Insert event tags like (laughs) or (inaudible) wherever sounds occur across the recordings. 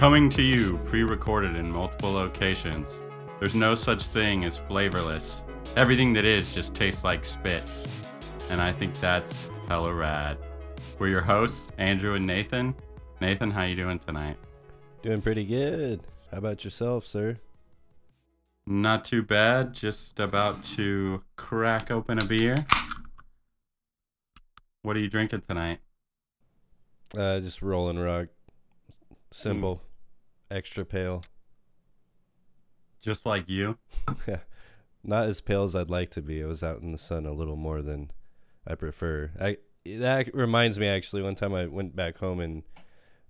Coming to you, pre recorded in multiple locations. There's no such thing as flavorless. Everything that is just tastes like spit. And I think that's hella rad. We're your hosts, Andrew and Nathan. Nathan, how you doing tonight? Doing pretty good. How about yourself, sir? Not too bad. Just about to crack open a beer. What are you drinking tonight? Uh, just rolling rock. Simple. Extra pale. Just like you? (laughs) yeah. Not as pale as I'd like to be. I was out in the sun a little more than I prefer. I that reminds me actually one time I went back home and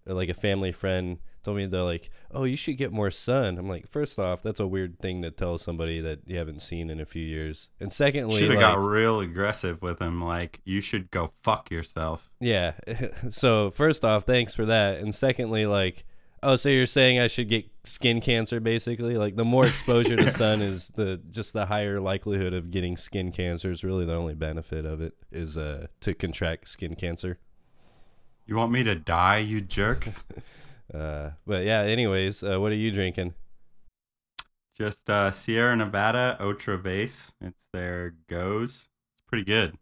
uh, like a family friend told me they're like, "Oh, you should get more sun." I'm like, first off, that's a weird thing to tell somebody that you haven't seen in a few years. And secondly, Should have like, got real aggressive with him. Like, you should go fuck yourself. Yeah. (laughs) so first off, thanks for that. And secondly, like, oh, so you're saying I should get skin cancer, basically? Like, the more exposure to (laughs) sun is the just the higher likelihood of getting skin cancer. Is really the only benefit of it is uh to contract skin cancer. You want me to die, you jerk? (laughs) Uh, but yeah. Anyways, uh, what are you drinking? Just uh, Sierra Nevada Otra Vez. It's their Gose. It's pretty good.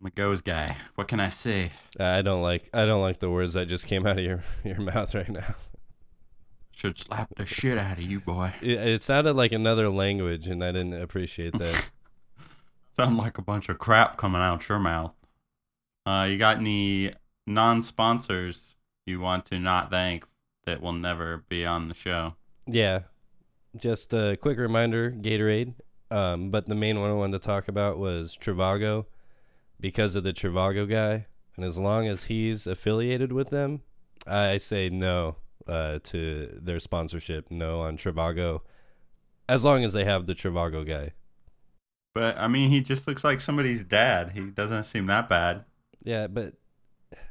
I'm a Gose guy. What can I say? I don't like I don't like the words that just came out of your (laughs) your mouth right now. Should slap the shit out of you, boy. (laughs) It, it sounded like another language, and I didn't appreciate that. (laughs) Sound like a bunch of crap coming out your mouth. Uh, you got any non-sponsors you want to not thank that will never be on the show? Yeah. Just a quick reminder Gatorade. Um, but the main one I wanted to talk about was Trivago because of the Trivago guy. And as long as he's affiliated with them, I say no uh, to their sponsorship, no on Trivago, as long as they have the Trivago guy. But I mean, he just looks like somebody's dad. He doesn't seem that bad. Yeah, but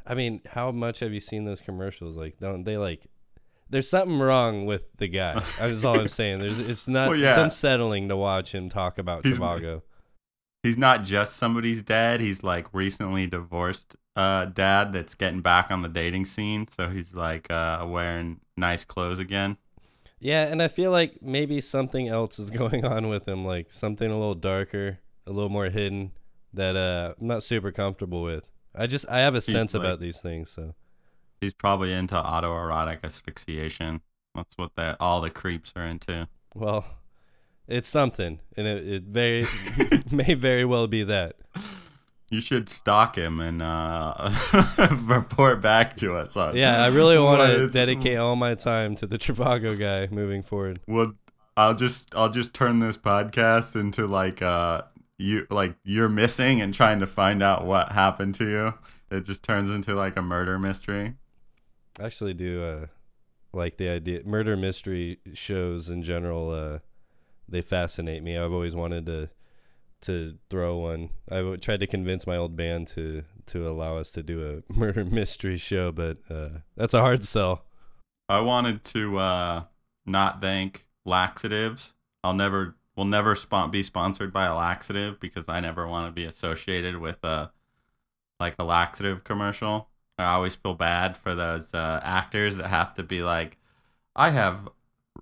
I mean, how much have you seen those commercials? Like, don't they like? There's something wrong with the guy. That's all I'm (laughs) saying. There's, it's not. Well, It's unsettling to watch him talk about He's- Trivago. He's not just somebody's dad. He's like recently divorced uh, dad that's getting back on the dating scene. So he's like uh, wearing nice clothes again. Yeah, and I feel like maybe something else is (laughs) going on with him, like something a little darker, a little more hidden that uh, I'm not super comfortable with. I just I have a sense like- about these things, so He's probably into autoerotic asphyxiation. That's what that all the creeps are into. well, it's something, and it, it very (laughs) may very well be that. You should stalk him and uh, (laughs) report back to us. On Yeah, I really want to dedicate all my time to the Trivago guy moving forward. Well, I'll just I'll just turn this podcast into like uh you like you're missing and trying to find out what happened to you. It just turns into like a murder mystery. I actually do uh, like the idea murder mystery shows in general. Uh, they fascinate me. I've always wanted to to throw one. I tried to convince my old band to to allow us to do a (laughs) murder mystery show, but uh, that's a hard sell. I wanted to uh not thank laxatives. I'll never will never spon- be sponsored by a laxative because I never want to be associated with a like a laxative commercial. I always feel bad for those uh, actors that have to be like, I have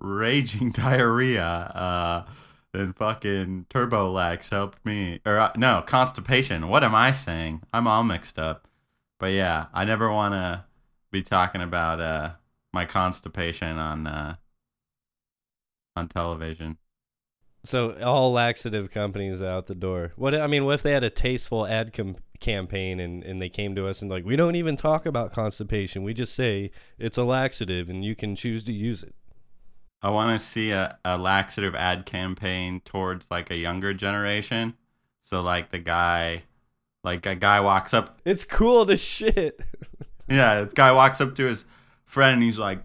raging (laughs) diarrhea. Uh, and fucking Turbo Lax helped me, or uh, no, constipation. What am I saying? I'm all mixed up. But yeah, I never want to be talking about uh my constipation on uh on television. So all laxative companies out the door. What I mean, what if they had a tasteful ad com- campaign and, and they came to us and like, we don't even talk about constipation. We just say it's a laxative and you can choose to use it. I want to see a, a laxative ad campaign towards like a younger generation. So like the guy, like a guy walks up, It's cool to shit. (laughs) yeah, this guy walks up to his friend and he's like,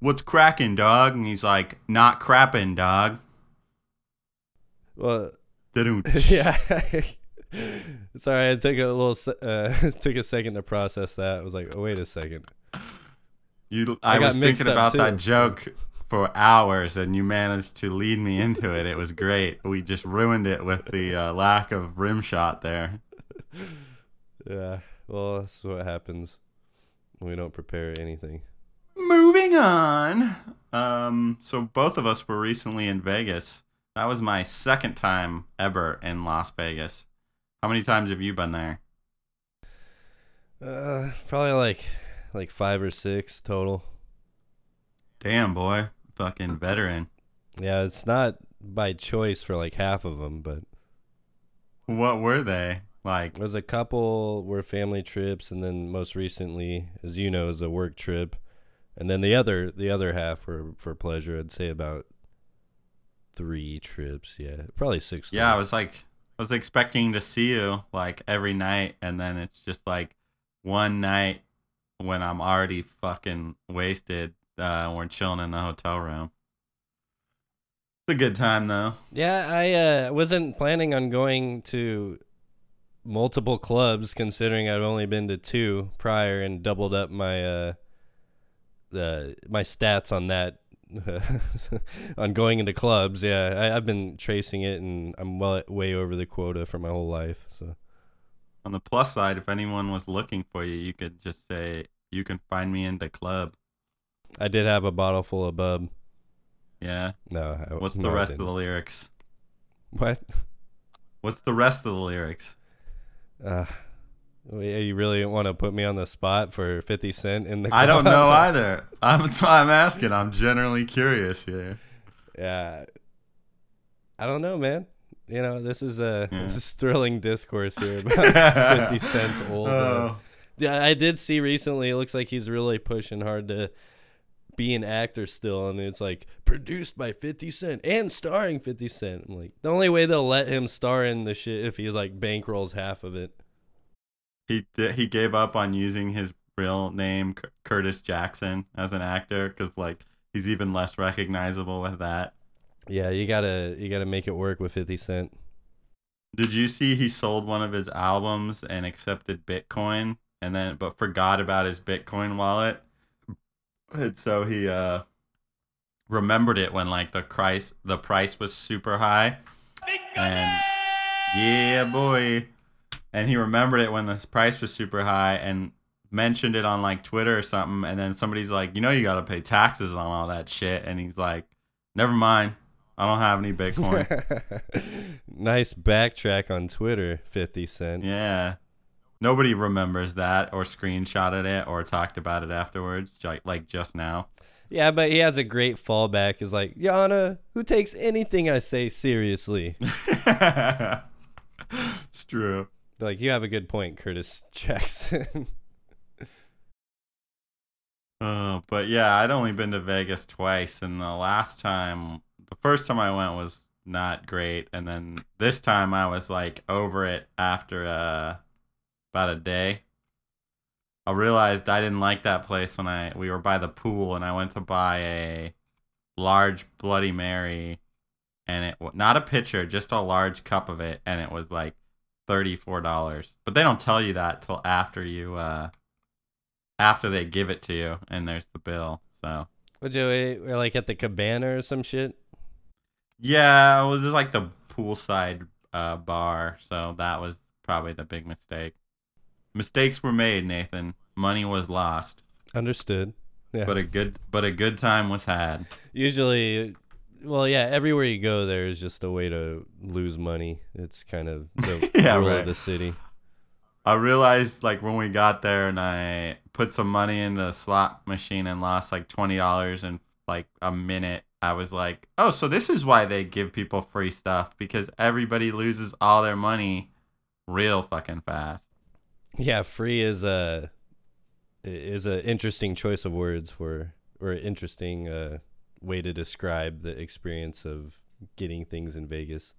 "What's cracking, dog?" And he's like, "Not crapping, dog." well, Didn't (laughs) yeah. (laughs) Sorry, I took a little uh, took a second to process that. I was like, oh, wait a second. You, I I, was thinking about that joke for hours, and you managed to lead me into it. It was great. We just ruined it with the uh, lack of rim shot there. Yeah. Well, that's what happens when we don't prepare anything. Moving on. Um, so both of us were recently in Vegas. That was my second time ever in Las Vegas. How many times have you been there? Uh, probably like like five or six total. Damn, boy. Fucking veteran. Yeah, it's not by choice for like half of them, but What were they? Like, there's a couple were family trips, and then most recently, as you know, is a work trip, and then the other the other half were for pleasure. I'd say about three trips. Yeah, probably six. yeah, I was like, I was expecting to see you like every night, and then it's just like one night when I'm already fucking wasted. Uh, we're chilling in the hotel room. It's a good time though. Yeah, I uh, wasn't planning on going to multiple clubs, considering I'd only been to two prior and doubled up my uh, the my stats on that (laughs) on going into clubs. Yeah, I, I've been tracing it, and I'm well way over the quota for my whole life. So On the plus side, if anyone was looking for you, you could just say you can find me in the club. I did have a bottle full of bub. Yeah. No, I, What's no, the rest of the lyrics? what? What's the rest of the lyrics? Uh, you really want to put me on the spot for Fifty Cent in the? I don't know (laughs) either. I'm, that's why I'm asking. I'm generally curious here. Yeah. I don't know, man. You know, this is a Yeah. this is thrilling discourse here (laughs) about 50 Cent's old. Uh, Oh. yeah, I did see recently. It looks like he's really pushing hard to be an actor still, and it's like produced by 50 Cent and starring 50 Cent. I'm like, the only way they'll let him star in the shit if he like bankrolls half of it. he he gave up on using his real name Cur- Curtis Jackson as an actor because like he's even less recognizable with that. Yeah, you gotta you gotta make it work with 50 Cent. Did you see he sold one of his albums and accepted Bitcoin and then but forgot about his Bitcoin wallet? And so he uh remembered it when like the price the price was super high. And yeah, boy. And he remembered it when the price was super high and mentioned it on like Twitter or something and then somebody's like, "You know you got to pay taxes on all that shit." And he's like, "Never mind. I don't have any Bitcoin." (laughs) nice backtrack on Twitter, 50 Cent. Yeah. Nobody remembers that or screenshotted it or talked about it afterwards, like just now. Yeah, but he has a great fallback. Is like Yana, who takes anything I say seriously. (laughs) it's true. like you have a good point, Curtis Jackson. Uh, (laughs) but yeah, I'd only been to Vegas twice, and the last time, the first time I went was not great, and then this time I was like over it after uh about a day. I realized I didn't like that place when I we were by the pool, and I went to buy a large Bloody Mary, and it not a pitcher, just a large cup of it, and it was like thirty four dollars. But they don't tell you that till after you uh after they give it to you and there's the bill. So Would you we're like at the cabana or some shit? yeah, well, there's like the poolside uh, bar, so that was probably the big mistake. Mistakes were made, Nathan. Money was lost, Understood. Yeah. but a good but a good time was had. Usually, well, yeah. Everywhere you go, there is just a way to lose money. It's kind of the (laughs) Yeah, rule right. of the city. I realized like when we got there and I put some money in the slot machine and lost like twenty dollars in like a minute. I was like, oh, so this is why they give people free stuff because everybody loses all their money real fucking fast. Yeah, free is a is a interesting choice of words for or interesting uh, way to describe the experience of getting things in Vegas.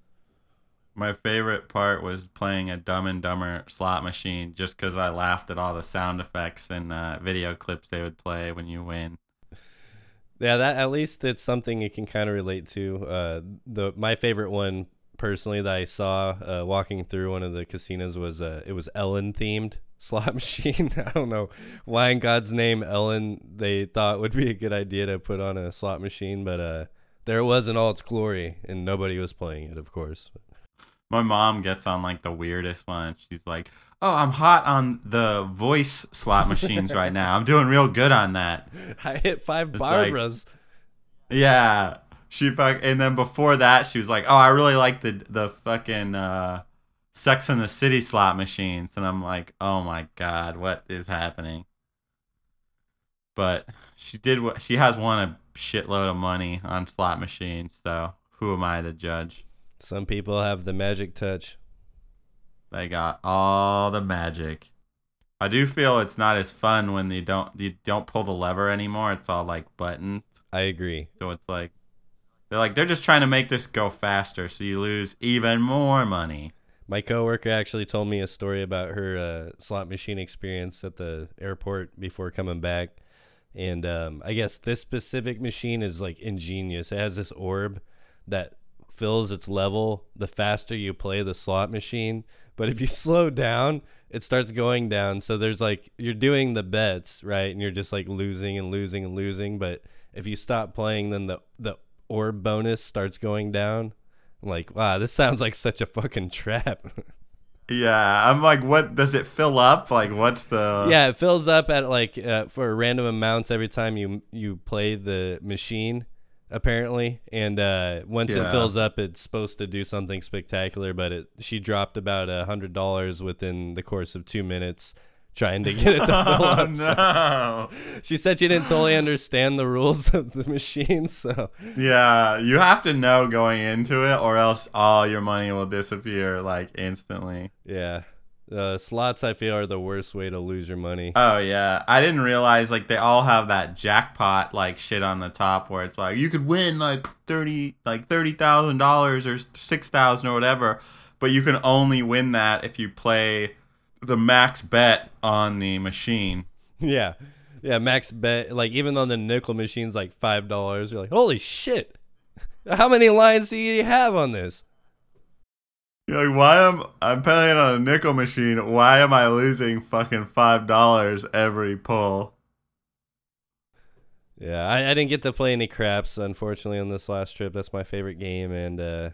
My favorite part was playing a Dumb and Dumber slot machine just because I laughed at all the sound effects and uh, video clips they would play when you win. Yeah, that at least it's something you can kind of relate to. Uh, the my favorite one personally that I saw uh, walking through one of the casinos was uh, it was Ellen themed (laughs) slot machine. (laughs) I don't know why in God's name Ellen they thought would be a good idea to put on a slot machine, but uh, there it was in all its glory, and nobody was playing it, of course. My mom gets on like the weirdest one. She's like, "Oh, I'm hot on the voice slot machines right now. I'm doing real good on that." (laughs) I hit five It's like- Barbaras. Yeah. She fuck and then before that she was like, "Oh, I really like the the fucking uh Sex in the City slot machines." And I'm like, "Oh my god, what is happening?" But she did what she has won a shitload of money on slot machines, so who am I to judge? Some people have the magic touch. They got all the magic. I do feel it's not as fun when they don't you don't pull the lever anymore. It's all like buttons. I agree. So it's like they're like they're just trying to make this go faster, so you lose even more money. My coworker actually told me a story about her uh, slot machine experience at the airport before coming back. And um, I guess this specific machine is like ingenious. It has this orb that fills its level the faster you play the slot machine. But if you (laughs) slow down, it starts going down. So there's like you're doing the bets, right? And you're just like losing and losing and losing. But if you stop playing, then the the orb bonus starts going down. I'm like, wow, this sounds like such a fucking trap. (laughs) Yeah, I'm like, what does it fill up? Like, what's the? yeah, it fills up at like uh, for random amounts every time you you play the machine, apparently. And uh, once it fills up, it's supposed to do something spectacular. But it she dropped about a hundred dollars within the course of two minutes trying to get it to (laughs) fill Oh up. So no! she said she didn't totally understand the rules of the machine, so Yeah, you have to know going into it, or else all your money will disappear like instantly. yeah. Uh, slots, I feel, are the worst way to lose your money. Oh yeah, I didn't realize like they all have that jackpot like shit on the top where it's like you could win like thirty like thirty thousand dollars or six thousand or whatever, but you can only win that if you play the max bet on the machine. Yeah. Yeah, max bet like even though the nickel machine's like five dollars, you're like, holy shit. How many lines do you have on this? You're like, why am I'm playing on a nickel machine? Why am I losing fucking five dollars every pull? Yeah, I, I didn't get to play any craps, unfortunately, on this last trip. That's my favorite game and uh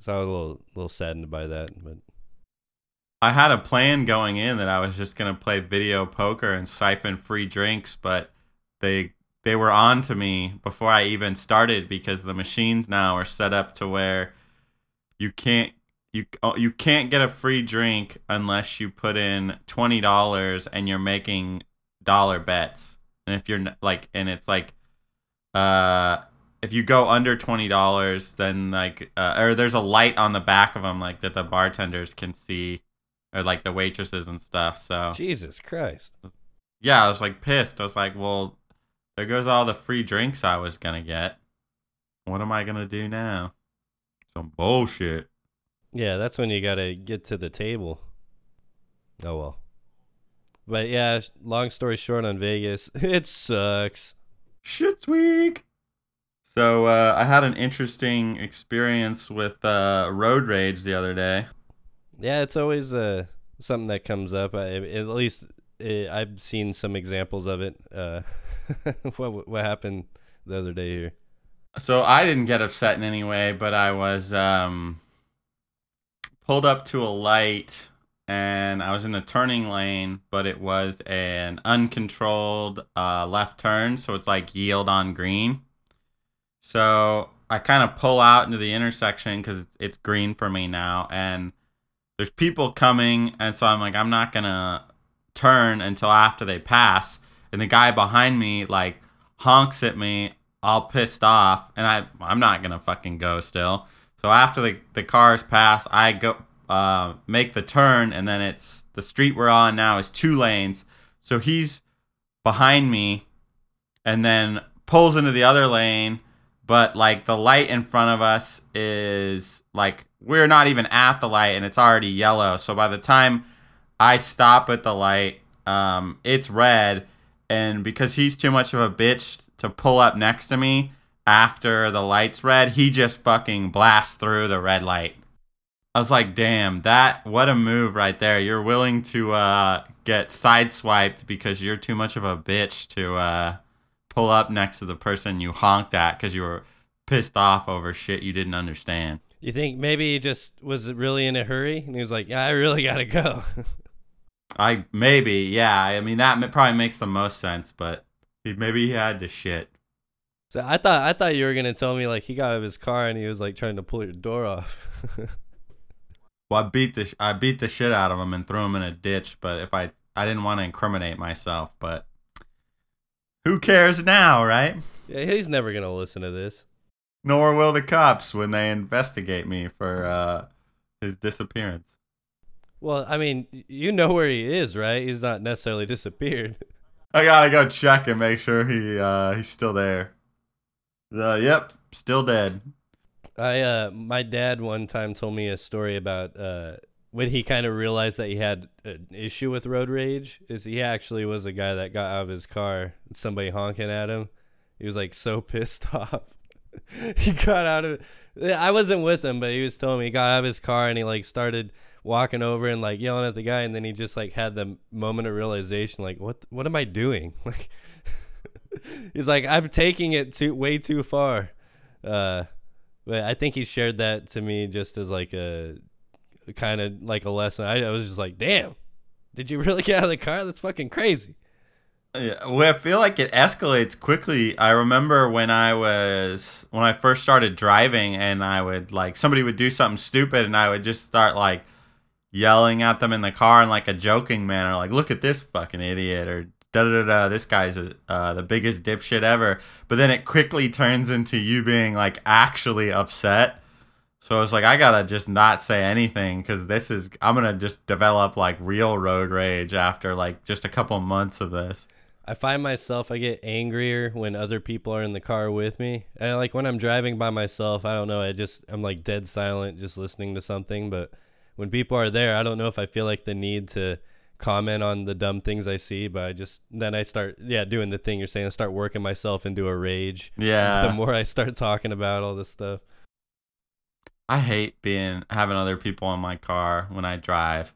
so I was a little little saddened by that. But I had a plan going in that I was just gonna play video poker and siphon free drinks, but they they were on to me before I even started because the machines now are set up to where you can't you oh, you can't get a free drink unless you put in twenty dollars and you're making dollar bets. And if you're like, and it's like, uh, if you go under twenty dollars, then like, uh, or there's a light on the back of them like that the bartenders can see or like the waitresses and stuff. So Jesus Christ. yeah, I was like pissed. I was like, well, there goes all the free drinks I was gonna get. What am I gonna do now? Some bullshit. Yeah, that's when you gotta get to the table. Oh well. But yeah, long story short on Vegas, (laughs) it sucks. Shit's weak. So uh, I had an interesting experience with uh, road rage the other day. Yeah, it's always uh, something that comes up. I, at least uh, I've seen some examples of it. Uh, (laughs) what what happened the other day here? So I didn't get upset in any way, but I was um, pulled up to a light and I was in the turning lane, but it was an uncontrolled uh, left turn, so it's like yield on green. So I kind of pull out into the intersection because it's green for me now, and there's people coming, and so I'm like, I'm not gonna turn until after they pass. And the guy behind me like honks at me, all pissed off, and I I'm not gonna fucking go still. So after the the cars pass, I go uh, make the turn, and then it's the street we're on now is two lanes. So he's behind me, and then pulls into the other lane. But like the light in front of us is like we're not even at the light, and it's already yellow. So by the time I stop at the light, um, it's red, and because he's too much of a bitch to pull up next to me after the light's red, he just fucking blasts through the red light. I was like, damn, that what a move right there. You're willing to uh, get sideswiped because you're too much of a bitch to uh, pull up next to the person you honked at because you were pissed off over shit you didn't understand. You think maybe he just was really in a hurry and he was like, "Yeah, I really gotta go." (laughs) I maybe, yeah. I mean, that probably makes the most sense, but he, maybe he had to shit. so I thought I thought you were gonna tell me like he got out of his car and he was like trying to pull your door off. (laughs) Well, I beat the I beat the shit out of him and threw him in a ditch. But if I I didn't want to incriminate myself, but who cares now, right? yeah, he's never gonna listen to this. Nor will the cops when they investigate me for uh, his disappearance. Well, I mean, you know where he is, right? He's not necessarily (laughs) disappeared. I gotta go check and make sure he uh, he's still there. Uh, yep, still dead. I uh my dad one time told me a story about uh when he kind of realized that he had an issue with road rage is he actually was a guy that got out of his car and somebody honking at him. He was like so (laughs) pissed off. he got out of I wasn't with him, but he was telling me he got out of his car and he like started walking over and like yelling at the guy and then he just like had the moment of realization like what what am I doing? (laughs) Like (laughs) he's like I'm taking it too way too far. Uh but I think he shared that to me just as like a kind of like a lesson. I, I was just like, damn, did you really get out of the car? That's fucking crazy. Yeah, well, I feel like it escalates quickly. I remember when I was when I first started driving, and I would like somebody would do something stupid, and I would just start like yelling at them in the car in like a joking manner, like "Look at this fucking idiot," or "Da da da this guy's a, uh, the biggest dipshit ever." But then it quickly turns into you being like actually upset. So I was like, I gotta just not say anything because this is I'm gonna just develop like real road rage after like just a couple months of this. I find myself I get angrier when other people are in the car with me. And like when I'm driving by myself, I don't know, I just I'm like dead silent just listening to something, but when people are there, I don't know if I feel like the need to comment on the dumb things I see, but I just then I start yeah, doing the thing you're saying, I start working myself into a rage. Yeah. The more I start talking about all this stuff. I hate being having other people in my car when I drive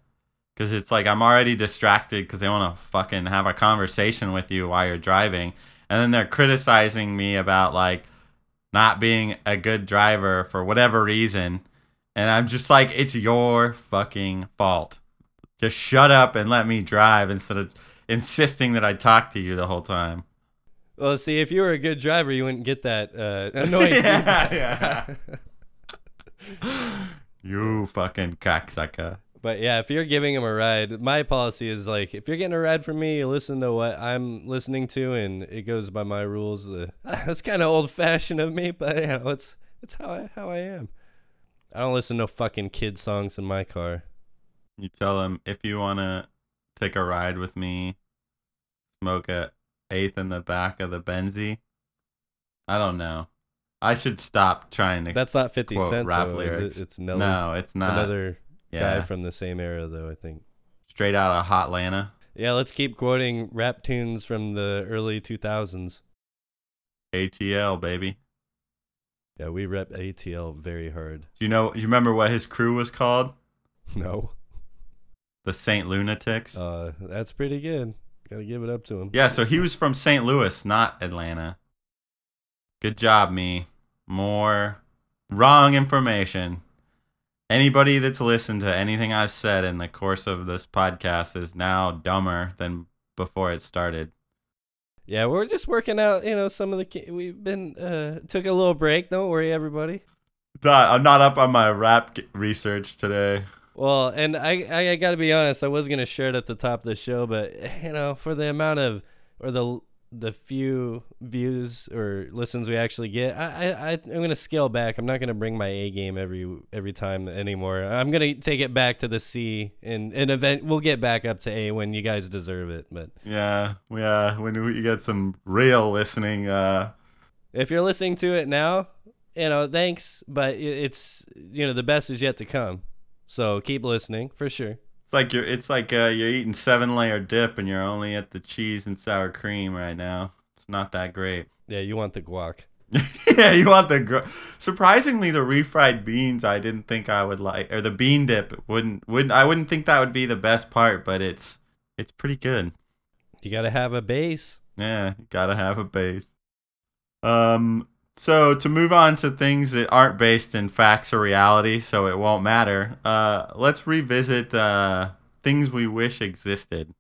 because it's like I'm already distracted because they want to fucking have a conversation with you while you're driving, and then they're criticizing me about like not being a good driver for whatever reason, and I'm just like, it's your fucking fault. Just shut up and let me drive instead of insisting that I talk to you the whole time. Well, see, if you were a good driver, you wouldn't get that uh, (laughs) annoying Yeah, yeah. (laughs) You fucking cocksucker. But yeah, if you're giving him a ride, my policy is like, if you're getting a ride from me, you listen to what I'm listening to, and it goes by my rules. (laughs) That's kind of old fashioned of me, but you know, it's it's how I how I am. I don't listen to no fucking kid songs in my car. You tell him if you want to take a ride with me, smoke a eighth in the back of the Benzie. I don't know. I should stop trying to That's not Fifty quote Cent rap though, is it? lyrics. It's Nelly, no, it's not. another guy from the same era though. I think. straight out of Hotlanta. Yeah, let's keep quoting rap tunes from the early 2000s. ATL baby. Yeah, we rep ATL very hard. Do you know? You remember what his crew was called? (laughs) No, The Saint Lunatics. uh, that's pretty good. Got to give it up to him. Yeah, so he was from St. Louis, not Atlanta. Good job, me. More wrong information. Anybody that's listened to anything I've said in the course of this podcast is now dumber than before it started. Yeah, we're just working out. You know, some of the we've been uh took a little break. Don't worry, everybody. Not, I'm not up on my rap research today. Well, and I, I I gotta be honest. I was gonna share it at the top of the show, but you know, for the amount of or the the few views or listens we actually get, I I I'm gonna scale back. I'm not gonna bring my A game every every time anymore. I'm gonna take it back to the C, and and event we'll get back up to A when you guys deserve it. But Yeah, yeah. When you get some real listening, uh, if you're listening to it now, you know, thanks, but it's you know the best is yet to come. So keep listening for sure. It's like you're it's like uh, you're eating seven layer dip and you're only at the cheese and sour cream right now. It's not that great. Yeah, you want the guac. (laughs) yeah, you want the gr- surprisingly the refried beans. I didn't think I would like, or the bean dip wouldn't wouldn't I wouldn't think that would be the best part, but it's it's pretty good. You gotta have a base. Yeah, you gotta have a base. Um, So to move on to things that aren't based in facts or reality, so it won't matter. Uh, let's revisit uh, things we wish existed.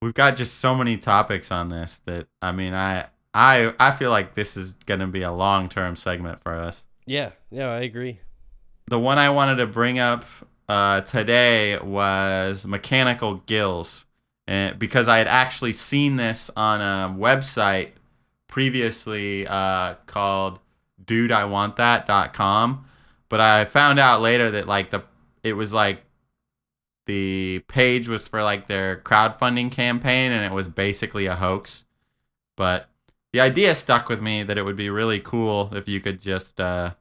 We've got just so many topics on this that I mean, I I I feel like this is gonna be a long term segment for us. Yeah, yeah, I agree. The one I wanted to bring up uh, today was mechanical gills, and because I had actually seen this on a website previously uh, called dudeIwantThat.com, but I found out later that like the it was like the page was for like their crowdfunding campaign and it was basically a hoax. But the idea stuck with me that it would be really cool if you could just uh,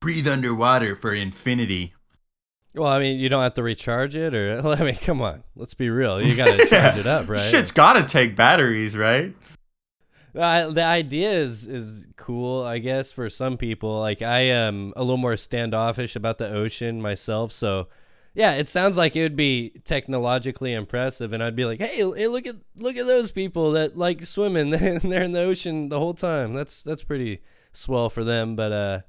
breathe underwater for infinity. Well, I mean, you don't have to recharge it, or (laughs) I mean, come on, let's be real. You got to (laughs) charge it up, right? Shit's got to take batteries, right? The idea is is cool, I guess, for some people. Like I am a little more standoffish about the ocean myself, so yeah, it sounds like it would be technologically impressive, and I'd be like, hey, hey, look at look at those people that like swimming, (laughs) they're in the ocean the whole time. That's that's pretty swell for them. But uh,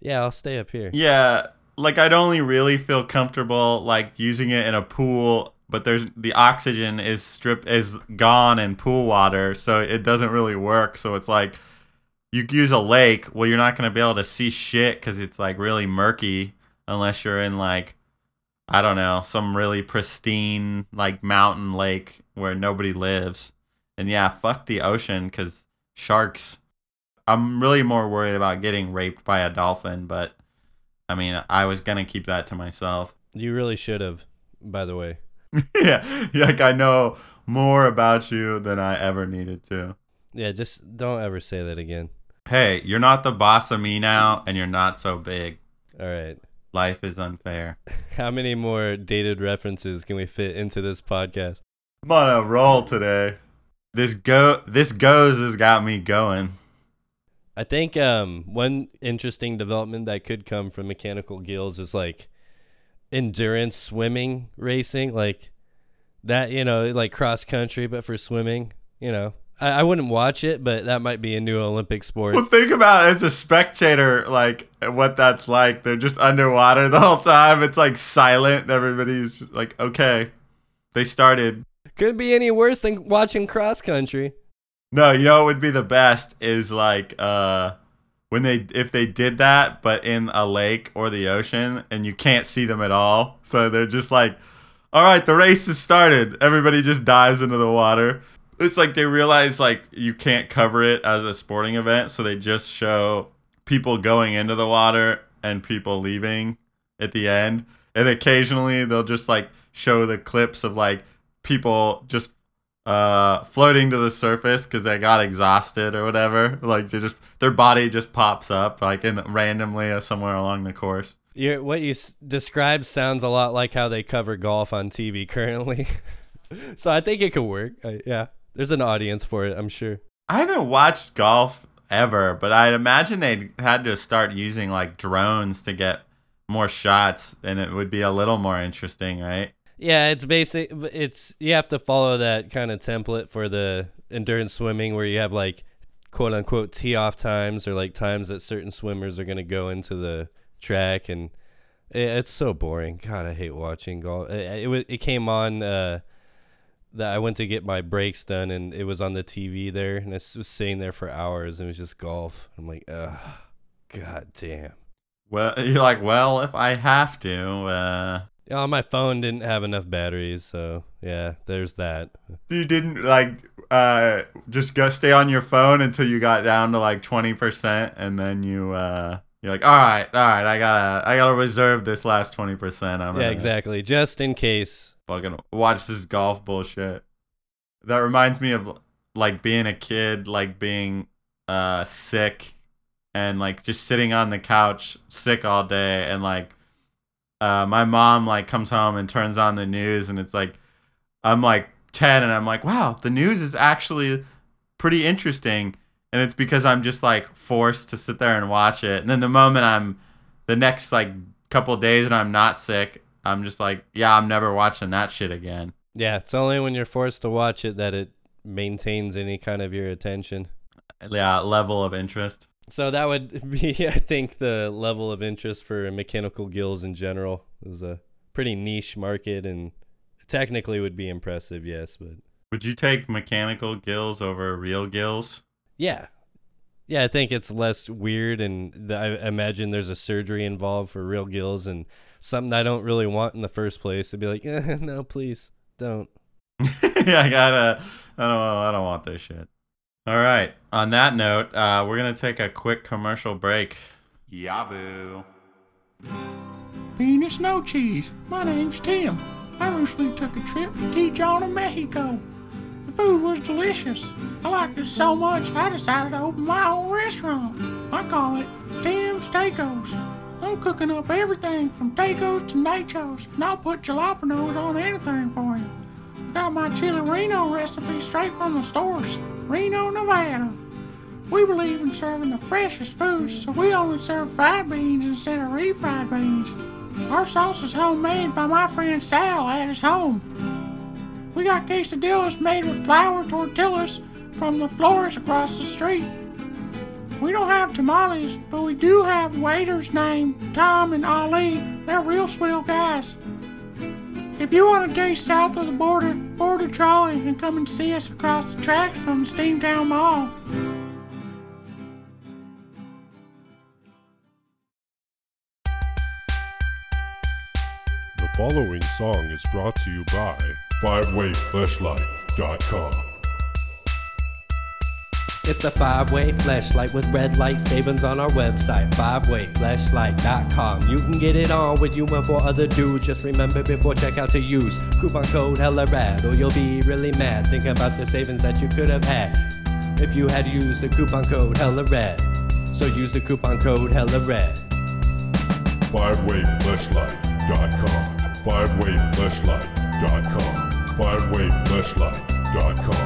yeah, I'll stay up here. Yeah, like I'd only really feel comfortable like using it in a pool but there's the oxygen is stripped is gone in pool water so it doesn't really work. So it's like you use a lake well you're not going to be able to see shit because it's like really murky unless you're in like i don't know some really pristine like mountain lake where nobody lives. And yeah fuck the ocean because sharks i'm really more worried about getting raped by a dolphin but i mean i was going to keep that to myself. You really should have by the way (laughs) yeah, like I know more about you than I ever needed to. Yeah, just don't ever say that again. Hey, you're not the boss of me now, and you're not so big. All right. Life is unfair. (laughs) How many more dated references can we fit into this podcast? I'm on a roll today. This go this gose has got me going. I think um, one interesting development that could come from mechanical gills is like endurance swimming racing, like that, you know, like cross country, but for swimming, you know. I, I wouldn't watch it, but that might be a new Olympic sport. Well, think about it as a spectator, like what that's like. They're just underwater the whole time. It's like silent. Everybody's like, okay, they started. Couldn't be any worse than watching cross country. No, you know what would be the best is like uh when they if they did that but in a lake or the ocean and you can't see them at all. So they're just like all right the race has started. Everybody just dives into the water. It's like they realize like you can't cover it as a sporting event so they just show people going into the water and people leaving at the end. And occasionally they'll just like show the clips of like people just uh, floating to the surface because they got exhausted or whatever. Like they just their body just pops up like in randomly uh, somewhere along the course. you what you s- described sounds a lot like how they cover golf on TV (laughs) currently. (laughs) so I think it could work. I, yeah, there's an audience for it. I'm sure. I haven't watched golf ever, but I'd imagine they had to start using like drones to get more shots, and it would be a little more interesting, right? Yeah, it's basic. It's you have to follow that kind of template for the endurance swimming, where you have like quote unquote tee off times or like times that certain swimmers are gonna go into the track, and it, it's so boring. God, I hate watching golf. It it, it came on uh, that I went to get my brakes done, and it was on the TV there, and I was sitting there for hours, and it was just golf. I'm like, ugh, god damn. Well, you're like, well, if I have to, uh, Yeah, my phone didn't have enough batteries, so yeah, there's that. you didn't like uh just go stay on your phone until you got down to like 20% and then you uh you're like all right all right i gotta i gotta reserve this last 20% i'm Yeah, exactly. Just in case. fucking watch this golf bullshit that reminds me of like being a kid like being uh sick and like just sitting on the couch sick all day and like uh my mom like comes home and turns on the news and it's like I'm like 10 and I'm like wow the news is actually pretty interesting and it's because I'm just like forced to sit there and watch it and then the moment I'm the next like couple of days and I'm not sick I'm just like yeah I'm never watching that shit again Yeah, it's only when you're forced to watch it that it maintains any kind of your attention. yeah, level of interest. So that would (laughs) be, I think, the level of interest for mechanical gills in general is a pretty niche market, and technically would be impressive, yes, but Would you take mechanical gills over real gills? yeah, yeah, I think it's less weird, and I imagine there's a surgery involved for real gills, and something I don't really want in the first place. I'd be like, eh, (laughs) no, please don't. (laughs) yeah, I gotta. I don't. I don't want this shit. All right. On that note, uh, we're gonna take a quick commercial break. Yaboo. Bean and snow cheese. My name's Tim. I recently took a trip to Tijuana, Mexico. The food was delicious. I liked it so much I decided to open my own restaurant. I call it Tim's Tacos. I'm cooking up everything from tacos to nachos, and I'll put jalapenos on anything for you. Got my chili Reno recipe straight from the stores, Reno, Nevada. We believe in serving the freshest foods, so we only serve fried beans instead of refried beans. Our sauce is homemade by my friend Sal at his home. We got quesadillas made with flour tortillas from the florist across the street. We don't have tamales, but we do have waiters named Tom and Ali. They're real swell guys. If you want to taste south of the border, board a trolley and come and see us across the tracks from Steamtown Mall. The following song is brought to you by FiveWayFlashlight.com. It's the five way flashlight with red light savings on our website, fivewayflashlight.com. You can get it on with you and four other dudes. Just remember before checkout to use coupon code hella rad, or you'll be really mad. Think about the savings that you could have had if you had used the coupon code hella rad. So use the coupon code hella rad. FiveWayFlashlight.com. FiveWayFlashlight.com. FiveWayFlashlight.com.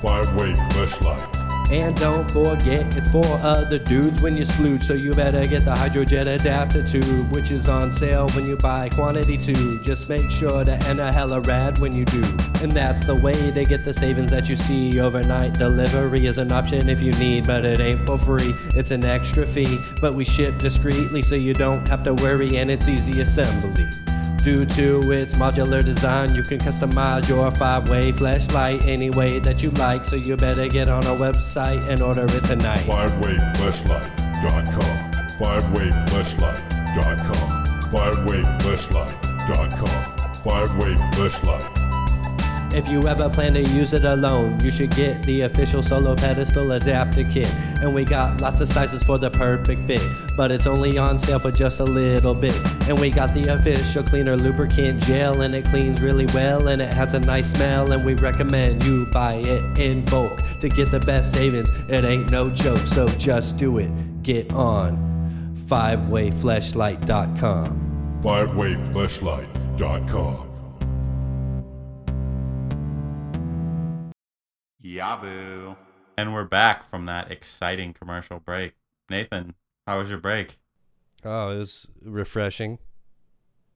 FiveWayFlashlight. And don't forget, it's for other dudes when you splooge. So you better get the Hydrojet adapter tube, which is on sale when you buy quantity two. Just make sure to enter hella rad when you do. And that's the way to get the savings that you see. Overnight delivery is an option if you need, but it ain't for free. It's an extra fee, but we ship discreetly so you don't have to worry, and it's easy assembly. Due to its modular design, you can customize your five way flashlight any way that you like. So you better get on our website and order it tonight. FiveWayFlashlight.com. FiveWayFlashlight.com. FiveWayFlashlight.com. FiveWayFlashlight. If you ever plan to use it alone, you should get the official solo pedestal adapter kit. And we got lots of sizes for the perfect fit, but it's only on sale for just a little bit. And we got the official cleaner lubricant gel, and it cleans really well, and it has a nice smell. And we recommend you buy it in bulk to get the best savings. It ain't no joke, so just do it. Get on 5wayflashlight.com. FiveWayFlashlight.com. Yaboo. And we're back from that exciting commercial break. Nathan, how was your break? Oh, it was refreshing.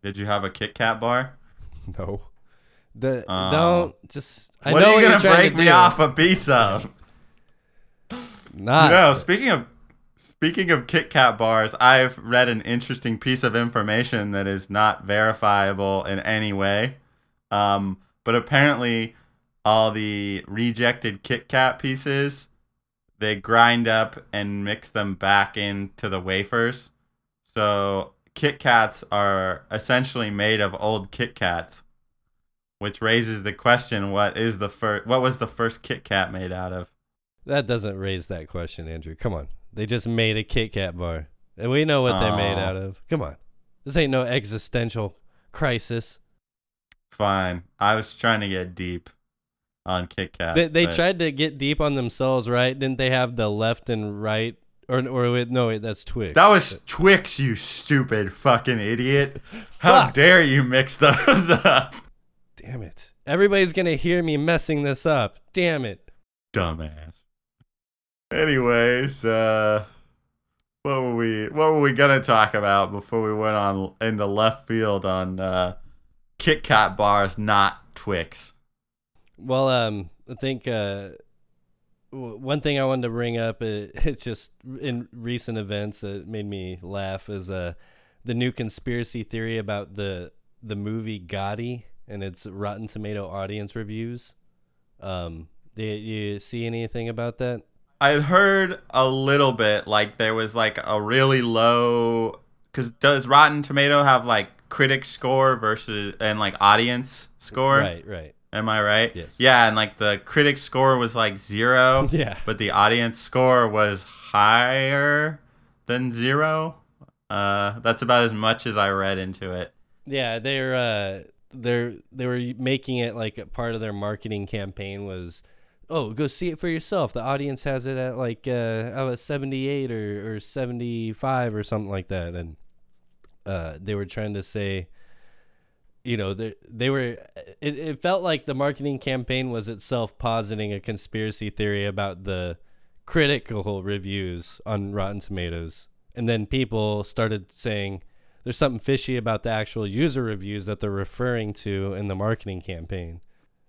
Did you have a Kit Kat bar? (laughs) No. The, Oh. don't just. I what know are you gonna break me do. off a piece of? (laughs) Not. no, speaking of speaking of Kit Kat bars, I've read an interesting piece of information that is not verifiable in any way. Um, but apparently, all the rejected Kit Kat pieces they grind up and mix them back into the wafers. So Kit Kats are essentially made of old Kit Kats, which raises the question: What is the first? What was the first Kit Kat made out of? That doesn't raise that question, Andrew. Come on. They just made a Kit Kat bar. And we know what they're made Oh. out of. Come on. This ain't no existential crisis. Fine. I was trying to get deep on Kit Kats. They, they but- tried to get deep on themselves, right? Didn't they have the left and right? Or, or wait, no, wait, that's Twix. That was Twix, you stupid fucking idiot. How Fuck. dare you mix those (laughs) up? Damn it. Everybody's going to hear me messing this up. Damn it. Dumbass. Anyways, uh what were we what were we gonna talk about before we went on in the left field on uh Kit Kat bars, not Twix? Well, um, I think uh, w- one thing I wanted to bring up, it, (laughs) it's just in recent events that made me laugh is uh the new conspiracy theory about the the movie Gotti and its Rotten Tomato audience reviews. Um, do you see anything about that? I heard a little bit like there was like a really low because does Rotten Tomato have like critic score versus and like audience score? Right, right. Am I right? Yes. Yeah, and like the critic score was like zero. (laughs) Yeah. But the audience score was higher than zero. Uh, that's about as much as I read into it. Yeah, they're uh they're they were making it like a part of their marketing campaign was oh, go see it for yourself. The audience has it at like uh oh, a 78 or or 75 or something like that and uh they were trying to say you know, they they were it, it felt like the marketing campaign was itself positing a conspiracy theory about the critical reviews on Rotten Tomatoes. And then people started saying there's something fishy about the actual user reviews that they're referring to in the marketing campaign.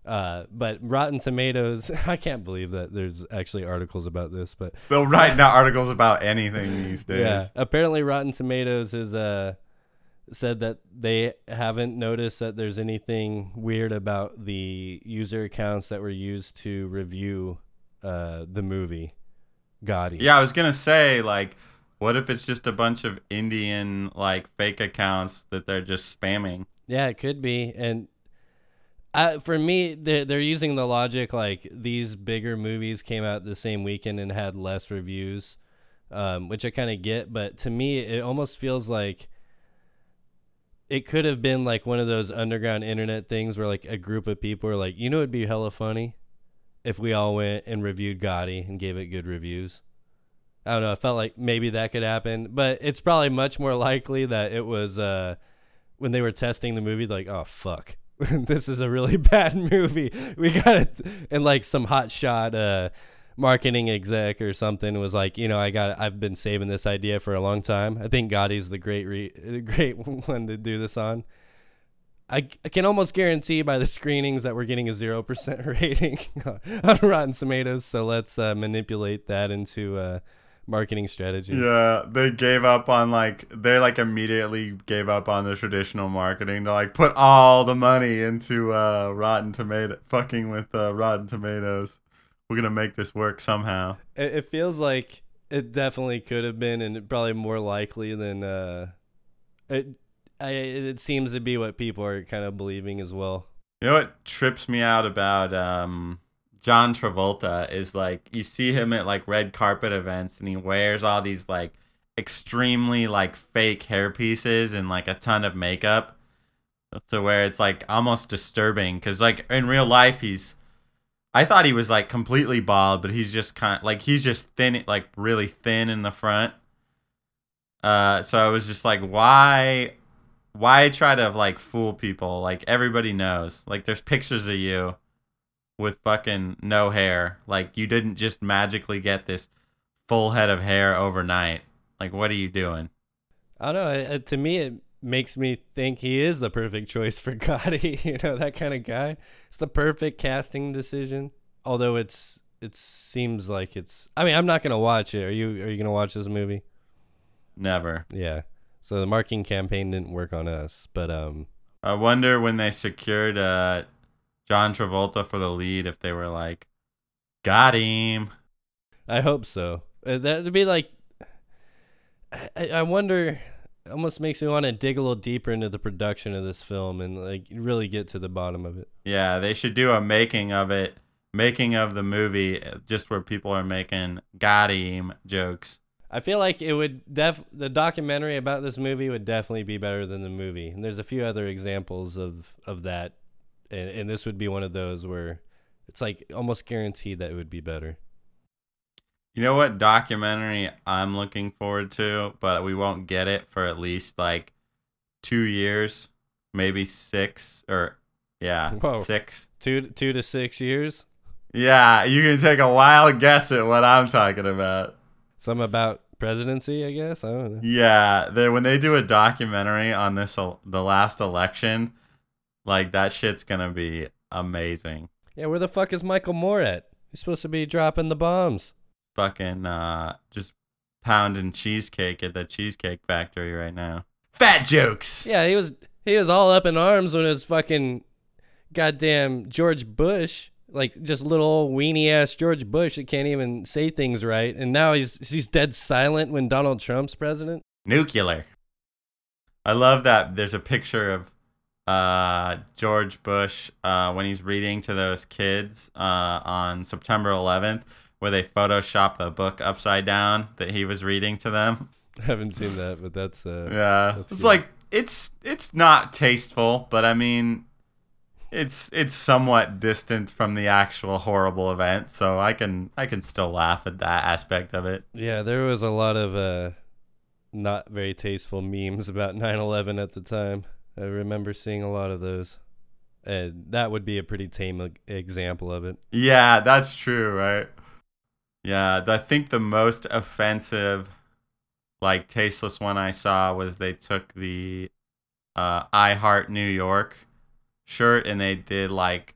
Uh, but Rotten Tomatoes, (laughs) I can't believe that there's actually articles about this, but They'll write now articles about anything these days. yeah, apparently Rotten Tomatoes is uh said that they haven't noticed that there's anything weird about the user accounts that were used to review uh the movie Gotti. Yeah, I was gonna say like, what if it's just a bunch of Indian like fake accounts that they're just spamming? Yeah, it could be. And I, for me, they're, they're using the logic like these bigger movies came out the same weekend and had less reviews, um, which I kind of get. But to me, it almost feels like it could have been like one of those underground internet things where like a group of people are like, you know, it'd be hella funny if we all went and reviewed Gotti and gave it good reviews. I don't know. I felt like maybe that could happen, but it's probably much more likely that it was uh, when they were testing the movie, like, oh fuck, (laughs) this is a really (laughs) bad movie. We got it, and like some hot shot uh, marketing exec or something was like, you know, I got, I've been saving this idea for a long time. I think Gotti's the great, re- (laughs) great (laughs) one to do this on. I, I can almost guarantee by the screenings that we're getting a zero percent (laughs) rating on Rotten Tomatoes. So let's uh, manipulate that into uh, marketing strategy. Yeah, they gave up on like they like immediately gave up on the traditional marketing. They like put all the money into uh, Rotten Tomato, fucking with uh, Rotten Tomatoes. We're gonna make this work somehow. It, it feels like it definitely could have been, and probably more likely than uh, it. I, it seems to be what people are kind of believing as well. You know what trips me out about um, John Travolta is like you see him at like red carpet events and he wears all these like extremely like fake hair pieces and like a ton of makeup to where it's like almost disturbing cuz like in real life he's I thought he was like completely bald but he's just kind of like he's just thin like really thin in the front. Uh so I was just like why why try to like fool people? Like everybody knows. Like there's pictures of you with fucking no hair. Like you didn't just magically get this full head of hair overnight. Like what are you doing? I don't know. To me, it makes me think he is the perfect choice for (laughs) Gotti. you know, that kind of guy. It's the perfect casting decision. Although it's it seems like it's. I mean, I'm not gonna watch it. Are you? Are you gonna watch this movie? Never. Yeah. So the marketing campaign didn't work on us, but um, I wonder when they secured uh John Travolta for the lead if they were like got him. I hope so. Uh, That'd be like. I, I wonder. Almost makes me want to dig a little deeper into the production of this film and like really get to the bottom of it. Yeah, they should do a making of it, making of the movie uh, just where people are making got him jokes. I feel like it would def the documentary about this movie would definitely be better than the movie. And there's a few other examples of of that, and, and this would be one of those where it's like almost guaranteed that it would be better. You know what documentary I'm looking forward to, but we won't get it for at least like two years, maybe six or yeah, Whoa. six. Two two to six years. Yeah, you can take a wild guess at what I'm talking about. Some about presidency, I guess. I don't know. Yeah, they when they do a documentary on this the last election, like that shit's gonna be amazing. Yeah, where the fuck is Michael Moore at? You're supposed to be dropping the bombs. Fucking uh, just pounding cheesecake at the cheesecake factory right now. Fat jokes. Yeah, he was he was all up in arms when it was fucking goddamn George Bush, like just little old weenie ass George Bush that can't even say things right, and now he's he's dead silent when Donald Trump's president. Nuclear. I love that. There's a picture of uh, George Bush uh, when he's reading to those kids uh, on September 11th, where they Photoshop the book upside down that he was reading to them. (laughs) I haven't seen that, but that's uh Yeah, That's it's good. like it's it's not tasteful, but I mean, it's it's somewhat distant from the actual horrible event, so I can I can still laugh at that aspect of it. yeah, there was a lot of uh not very tasteful memes about (laughs) 9/11 at the time. I remember seeing a lot of those. And that would be a pretty tame example of it. Yeah, that's true, right? Yeah, I think the most offensive, like tasteless one I saw was they took the uh, "I Heart New York" shirt and they did like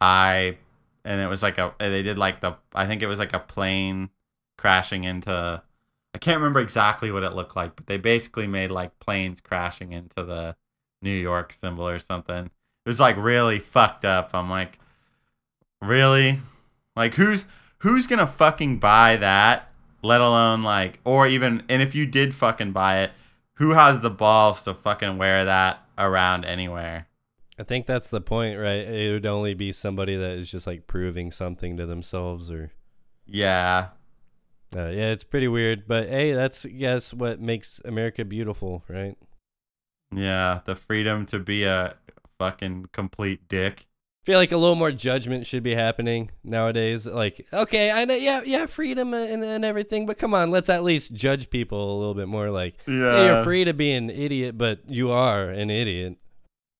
I, and it was like a they did like the I think it was like a plane crashing into. I can't remember exactly what it looked like, but they basically made like planes crashing into the New York symbol or something. It was like really fucked up. I'm like, really? Like who's who's gonna fucking buy that? Let alone like, or even, and if you did fucking buy it, who has the balls to fucking wear that around anywhere? I think that's the point, right? It would only be somebody that is just like proving something to themselves or Yeah, Uh, yeah, it's pretty weird, but hey, that's guess what makes America beautiful, right? yeah, the freedom to be a fucking complete dick. Feel like a little more judgment should be happening nowadays. Like, okay, I know, yeah, yeah, freedom and, and everything, but come on, let's at least judge people a little bit more. Like, yeah, you're free to be an idiot, but you are an idiot.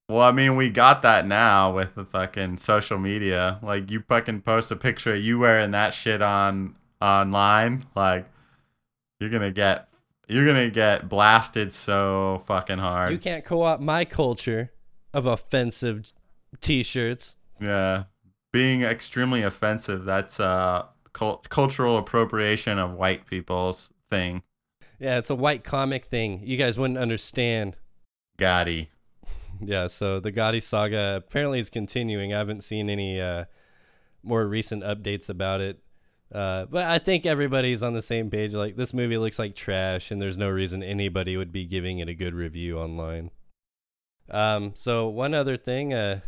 Well, I mean, we got that now with the fucking social media. Like, you fucking post a picture of you wearing that shit on online, like, you're gonna get you're gonna get blasted so fucking hard. You can't co-opt my culture of offensive t-shirts. Yeah, being extremely offensive. That's a cult- cultural appropriation of white people's thing. Yeah, it's a white comic thing. You guys wouldn't understand. Gotti. (laughs) Yeah, so the Gotti saga apparently is continuing. I haven't seen any uh, more recent updates about it. Uh, but I think everybody's on the same page. Like, this movie looks like trash, and there's no reason anybody would be giving it a good review online. Um, so, one other thing, uh,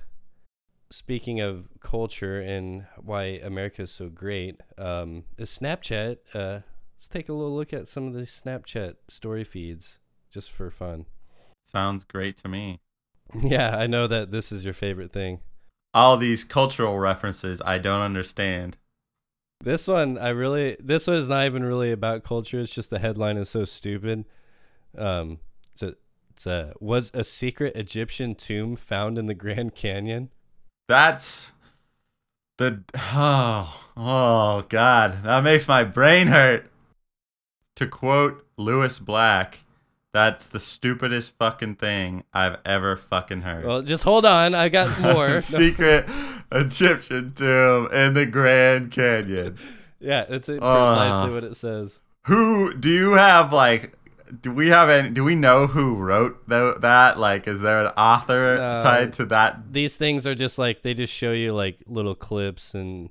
speaking of culture and why America is so great, um, is Snapchat. Uh, let's take a little look at some of the Snapchat story feeds just for fun. Sounds great to me. (laughs) Yeah, I know that this is your favorite thing. All these cultural references I don't understand. This one, I really, this one is not even really about culture. It's just the headline is so stupid. Um, it's a, it's a, was a secret Egyptian tomb found in the Grand Canyon? That's the oh oh god, that makes my brain hurt. To quote Lewis Black, that's the stupidest fucking thing I've ever fucking heard. Well, just hold on. I got (laughs) more. Secret Egyptian tomb in the Grand Canyon. Yeah, it's precisely Ah. what it says. Who do you have like? Do we have any? Do we know who wrote tho- that? Like, is there an author No. tied to that? These things are just like they just show you like little clips, and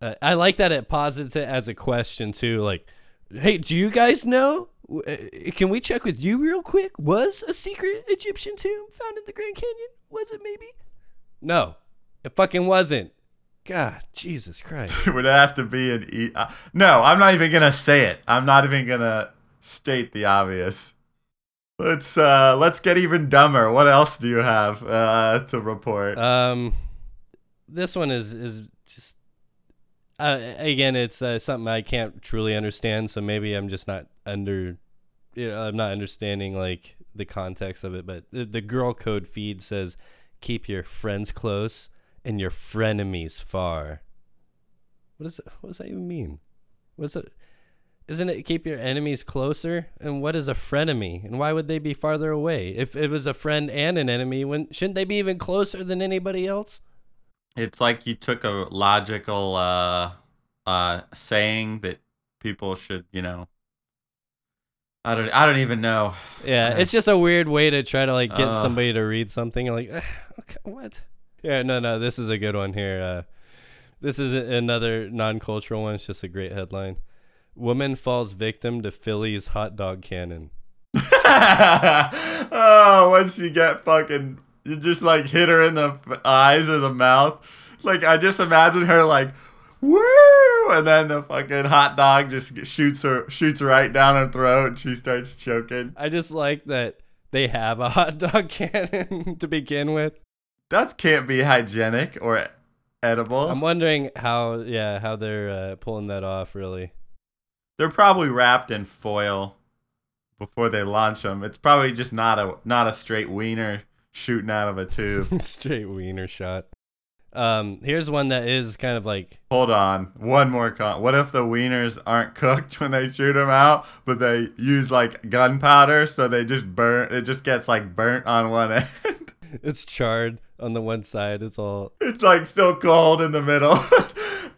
uh, I like that it posits it as a question too. Like, hey, do you guys know? Uh, Can we check with you real quick? Was a secret Egyptian tomb found in the Grand Canyon? Was it maybe? No, it fucking wasn't. God, Jesus Christ. (laughs) It would have to be an e. Uh, no, I'm not even gonna say it. I'm not even gonna state the obvious. Let's uh let's get even dumber. What else do you have uh to report? Um, this one is is just uh, again, it's uh, something I can't truly understand. So maybe I'm just not under, you know, I'm not understanding like the context of it. But the, the girl code feed says, "Keep your friends close and your frenemies far." What does what does that even mean? What's it? Isn't it keep your enemies closer? And what is a frenemy? And why would they be farther away? If it was a friend and an enemy, when shouldn't they be even closer than anybody else? it's like you took a logical uh uh saying that people should, you know I don't I don't even know. Yeah, it's just a weird way to try to like get Ugh. somebody to read something. You're like, okay, what? Yeah, no, no, this is a good one here. Uh, this is another non-cultural one. It's just a great headline. Woman falls victim to Philly's hot dog cannon. (laughs) oh, once you get fucking, you just like hit her in the eyes or the mouth. Like I just imagine her like, woo, and then the fucking hot dog just shoots her, shoots right down her throat, and she starts choking. I just like that they have a hot (laughs) dog cannon (laughs) to begin with. That can't be hygienic or edible. I'm wondering how, yeah, how they're uh, pulling that off. Really, They're probably wrapped in foil before they launch them. It's probably just not a not a straight wiener shooting out of a tube. (laughs) straight wiener shot. Um, here's one that is kind of like Hold on, one more con. What if the wieners aren't (laughs) cooked when they shoot them out, but they use like gunpowder, so they just burn? It just gets like burnt on one (laughs) end. it's charred on the one side. It's all it's like still cold in the middle,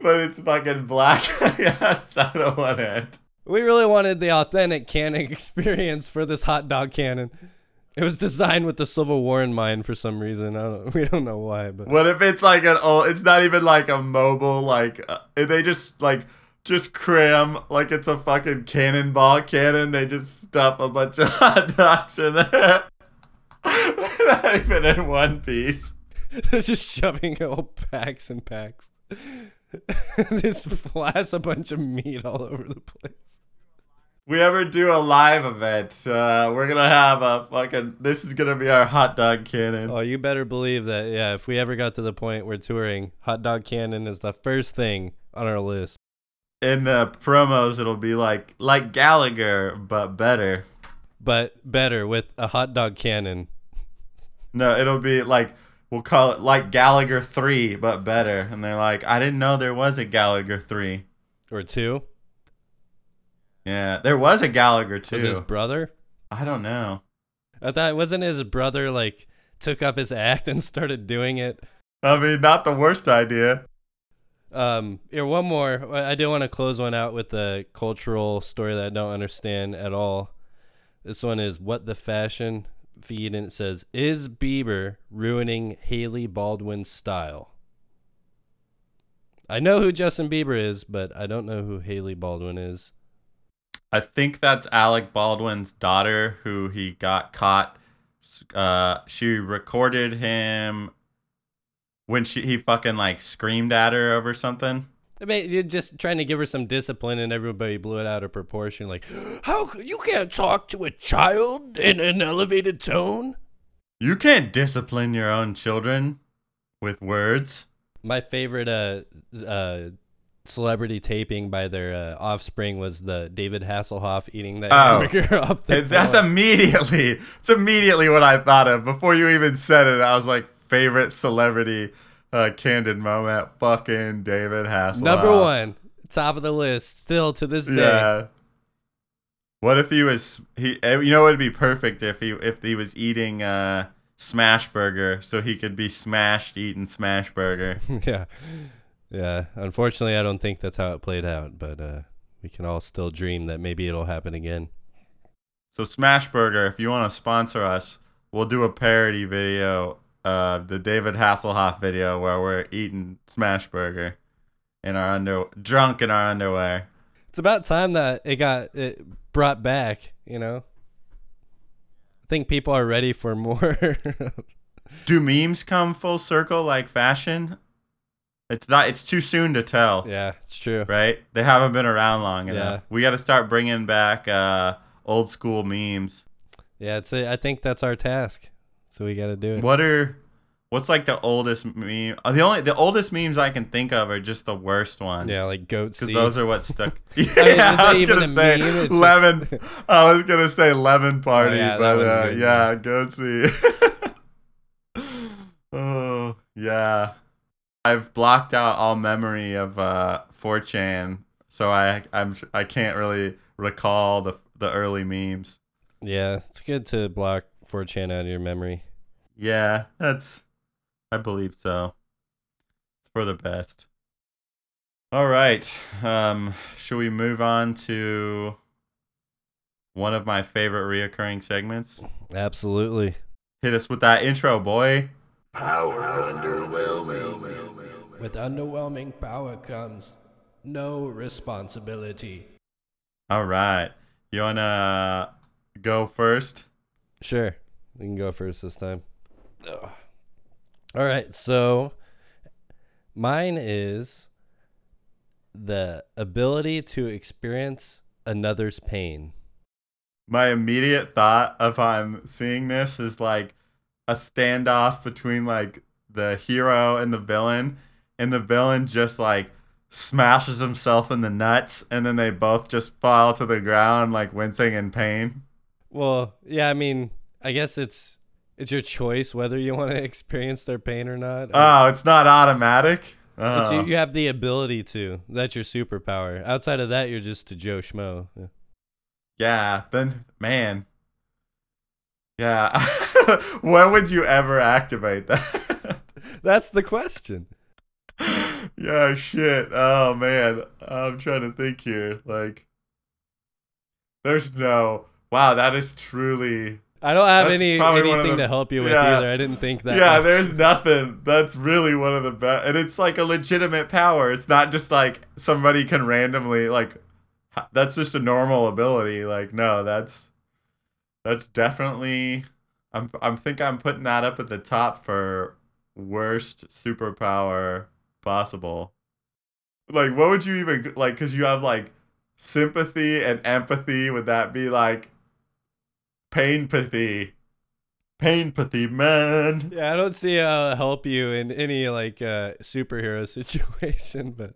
but it's fucking black (laughs) outside of one end. We really wanted the authentic canning (laughs) experience for this hot dog cannon. It was designed with the Civil War in mind for some reason. I don't, (laughs) we don't know why, but What if it's like an old? It's not even like a mobile. Like uh, they just like just cram like it's a fucking cannonball cannon. They just stuff a bunch of hot dogs in there. not even in one piece. they're just shoving whole packs and packs. (laughs) this blast a bunch of meat all over the place. We ever do a live event? Uh, we're gonna have a fucking. This is gonna be our hot dog cannon. Oh, you better believe that. Yeah, if we ever got to the point where we're touring, hot dog cannon is the first thing on our list. In the promos, it'll be like like Gallagher, but better. But better with a hot dog cannon. No, it'll be like we'll call it like Gallagher three, but better. And they're like, I didn't know there was a Gallagher three. Or two. Yeah, there was a Gallagher 2. Was his brother? I don't know. I thought wasn't his brother like took up his act and started doing it. I mean, not the worst idea. Um, here one more. I I do want to close one out with a cultural story that I don't understand at all. This one is what the fashion feed and it says is Bieber ruining Hailey Baldwin's style. I know who Justin Bieber is, but I don't know who Hailey Baldwin is. I think that's Alec Baldwin's daughter who he got caught. Uh, she recorded him when she he fucking like screamed at her over something. I mean, you're just trying to give her some discipline, and everybody blew it out of proportion. Like, (gasps) how you can't talk to a child in an elevated tone? You can't discipline your own children with words. My favorite uh uh celebrity taping by their uh, offspring was the David Hasselhoff eating that Oh. hamburger (laughs) off the That's floor. immediately. It's immediately what I thought of before you even said it. I was like, favorite celebrity uh, candid moment. Fucking David Hasselhoff. number one, top of the list, still to this day. Yeah. What if he was he? eh, You know, it'd be perfect if he if he was eating uh smash burger, so he could be smashed eating smash burger. (laughs) yeah, yeah. Unfortunately, I don't think that's how it played out, but uh, we can all still dream that maybe it'll happen again. So Smash Burger, if you want to sponsor us, we'll do a parody video, uh, the David Hasselhoff video where we're eating Smash Burger in our under drunk in our underwear. It's about time that it got it brought back. You know, I think people are ready for more. (laughs) Do memes come full circle like fashion? It's not. It's too soon to tell. yeah, it's true. right? They haven't been around long enough. Yeah. We got to start bringing back uh, old school memes. Yeah, it's a, I think that's our task. So we got to do it. What are what's like the oldest meme? uh, The only the oldest memes I can think of are just the worst ones. Yeah, like goat because those are what stuck. (laughs) (laughs) yeah, is that I was gonna say meme? Lemon. (laughs) I was gonna say lemon party, yeah, that but uh, good, yeah, go see. oh yeah, I've blocked out all memory of uh 4chan, so I I'm I can't really recall the the early memes. yeah, it's good to block 4chan out of your memory. Yeah, that's I believe so. It's for the best. All right. Um, should we move on to one of my favorite reoccurring segments? Absolutely. Hit us with that intro, boy. Power underwhelming. With underwhelming power comes no responsibility. All right. You wanna go first? Sure. We can go first this time. Ugh. All right. So mine is the ability to experience another's pain. My immediate thought upon seeing this is like a standoff between like the hero and the villain, and the villain just like smashes himself in the nuts, and then they both just fall to the ground like wincing in pain. Well, yeah, I mean, I guess it's it's your choice whether you want to experience their pain or not. Oh, it's not automatic. Oh. you, you have the ability to. That's your superpower. Outside of that, you're just a Joe Schmo. Yeah. Yeah, then man. Yeah. (laughs) when would you ever activate that? (laughs) That's the question. yeah, shit. Oh man. I'm trying to think here. Like there's no Wow, that is truly I don't have That's any probably one of anything the- to help you with yeah. either. I didn't think that. Yeah, much. there's nothing. That's really one of the best and it's like a legitimate power. It's not just like somebody can randomly like that's just a normal ability. Like no, that's that's definitely I'm I'm think I'm putting that up at the top for worst superpower possible. Like what would you even like cuz you have like sympathy and empathy would that be like painpathy? Painpathy, man. Yeah, I don't see how it'll help you in any like uh, superhero (laughs) situation, but